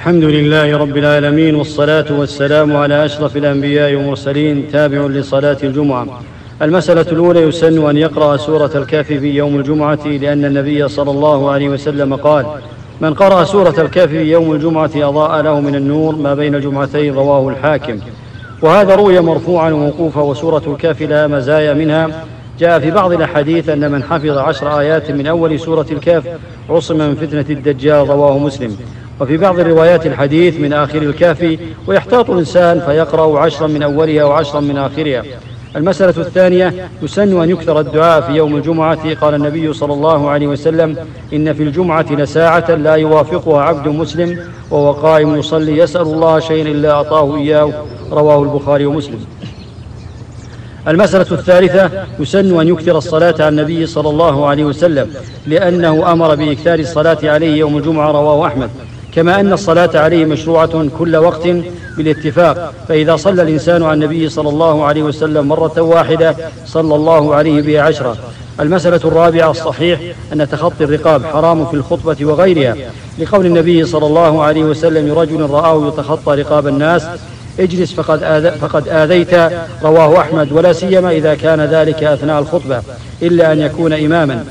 الحمد لله رب العالمين والصلاة والسلام على أشرف الأنبياء والمرسلين تابع لصلاة الجمعة. المسألة الأولى يسن أن يقرأ سورة الكهف في يوم الجمعة لأن النبي صلى الله عليه وسلم قال من قرأ سورة الكهف في يوم الجمعة أضاء له من النور ما بين الجمعتين رواه الحاكم. وهذا روي مرفوعا وموقوفا وسورة الكهف لها مزايا منها. جاء في بعض الأحاديث أن من حفظ عشر آيات من أول سورة الكهف عصم من فتنة الدجال رواه مسلم. وفي بعض الروايات الحديث من آخر الكهف ويحتاط الإنسان فيقرأ عشرا من أولها وعشرا من آخرها. المسألة الثانية يسن أن يكثر الدعاء في يوم الجمعة قال النبي صلى الله عليه وسلم إن في الجمعة لساعة لا يوافقها عبد مسلم وهو قائم يصلي يسأل الله شيئا إلا أعطاه إياه. رواه البخاري ومسلم. المسألة الثالثة يسن أن يكثر الصلاة على النبي صلى الله عليه وسلم لأنه أمر بإكثار الصلاة عليه يوم الجمعة رواه أحمد. كما أن الصلاة عليه مشروعة كل وقت بالاتفاق. فإذا صلى الإنسان على النبي صلى الله عليه وسلم مرة واحدة صلى الله عليه بها عشرة المسألة الرابعة الصحيح أن تخطي الرقاب حرام في الخطبة وغيرها. لقول النبي صلى الله عليه وسلم لرجل رآه يتخطى رقاب الناس اجلس فقد, آذ فقد آذيت رواه أحمد. ولا سيما إذا كان ذلك أثناء الخطبة إلا أن يكون إماما.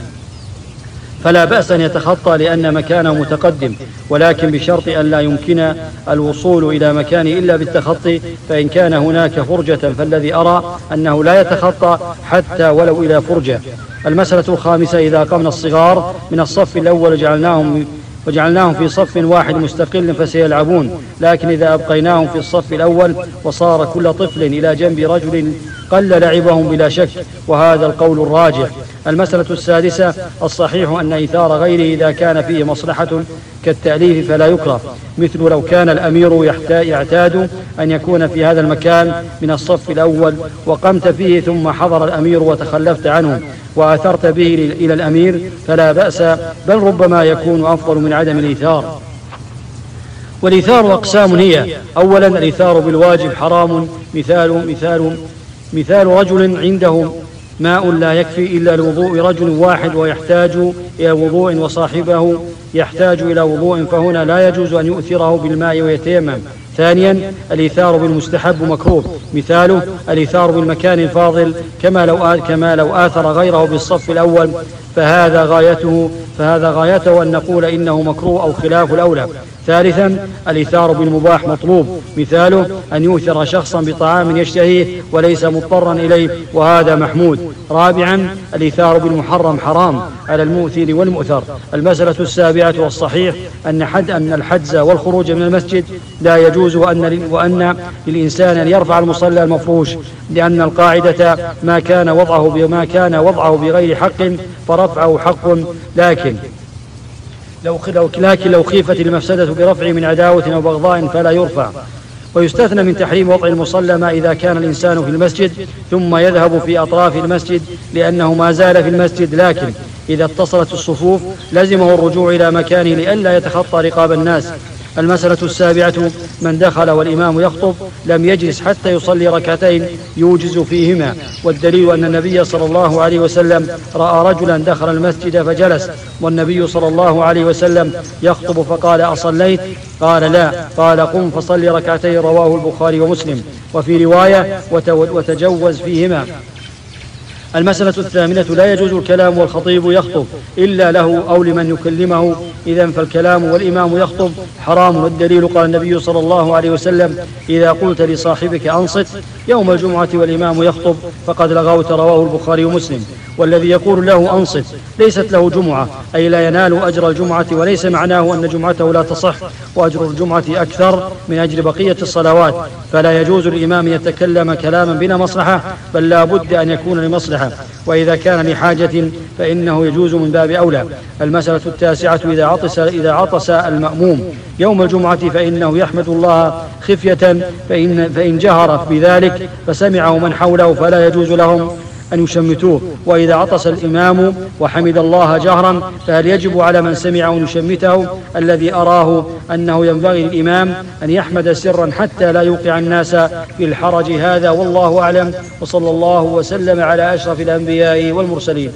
فلا بأس أن يتخطى لأن مكانه متقدم ولكن بشرط أن لا يمكن الوصول إلى مكانه إلا بالتخطي فإن كان هناك فرجة فالذي أرى أنه لا يتخطى حتى ولو إلى فرجة. المسألة الخامسة إذا قمنا الصغار من الصف الأول جعلناهم وجعلناهم في صف واحد مستقل فسيلعبون. لكن إذا أبقيناهم في الصف الأول وصار كل طفل إلى جنب رجل قل لعبهم بلا شك وهذا القول الراجح. المسألة السادسة الصحيح أن إيثار غيره إذا كان فيه مصلحة كالتأليف فلا يكره. مثل لو كان الأمير يعتاد أن يكون في هذا المكان من الصف الأول وقمت فيه ثم حضر الأمير وتخلفت عنه. وآثرت به إلى الأمير فلا بأس بل ربما يكون أفضل من عدم الإيثار. والإيثار أقسام هي أولا الإيثار بالواجب حرام مثال مثال مثال رجل عنده ماء لا يكفي إلا لوضوء رجل واحد ويحتاج إلى وضوء وصاحبه يحتاج إلى وضوء فهنا لا يجوز أن يؤثره بالماء ويتيمم. ثانيا الإيثار بالمستحب مكروه. مثاله الإيثار بالمكان الفاضل كما لو كما لو آثر غيره بالصف الأول. فهذا غايته فهذا غايته أن نقول إنه مكروه أو خلاف الأولى. ثالثا الإيثار بالمباح مطلوب. مثاله أن يؤثر شخصا بطعام يشتهيه وليس مضطرا إليه وهذا محمود. رابعا الإيثار بالمحرم حرام على المؤثر والمؤثر. المسألة السابعة والصحيح أن حد أن الحجز والخروج من المسجد لا يجوز وأن وأن للإنسان أن يرفع المصلى المفروش لأن القاعدة ما كان وضعه بما كان وضعه بغير حق فرفعه حق لكن لو لكن لو خيفت المفسدة برفعه من عداوة أو بغضاء فلا يرفع. ويستثنى من تحريم وضع المصلى ما إذا كان الإنسان في المسجد ثم يذهب في أطراف المسجد لأنه ما زال في المسجد. لكن إذا اتصلت الصفوف لزمه الرجوع إلى مكانه لئلا يتخطى رقاب الناس. المسألة السابعة من دخل والإمام يخطب لم يجلس حتى يصلي ركعتين يوجز فيهما. والدليل أن النبي صلى الله عليه وسلم رأى رجلا دخل المسجد فجلس والنبي صلى الله عليه وسلم يخطب فقال أصليت؟ قال لا. قال قم فصل ركعتين. رواه البخاري ومسلم. وفي رواية وتجوز فيهما. المسألة الثامنة لا يجوز الكلام والخطيب يخطب إلا له أو لمن يكلمه. إذا فالكلام والإمام يخطب حرام. والدليل قال النبي صلى الله عليه وسلم إذا قلت لصاحبك أنصت يوم الجمعة والإمام يخطب فقد لغوت رواه البخاري ومسلم. والذي يقول له أنصت ليست له جمعة أي لا ينال أجر الجمعة وليس معناه أن جمعته لا تصح وأجر الجمعة أكثر من أجر بقية الصلوات. فلا يجوز للإمام يتكلم كلاما بلا مصلحة بل لا بد أن يكون لمصلحة. وإذا كان لحاجة فإنه يجوز من باب أولى. المسألة التاسعة إذا عطس إذا عطس المأموم يوم الجمعة فإنه يحمد الله خفية فإن, فإن جهر بذلك فسمعه من حوله فلا يجوز لهم أن يشمتوه. وإذا عطس الإمام وحمد الله جهرا فهل يجب على من سمعه أن يشمته الذي أراه أنه ينبغي للإمام أن يحمد سرا حتى لا يوقع الناس في الحرج هذا؟ والله أعلم. وصلى الله وسلم على أشرف الأنبياء والمرسلين.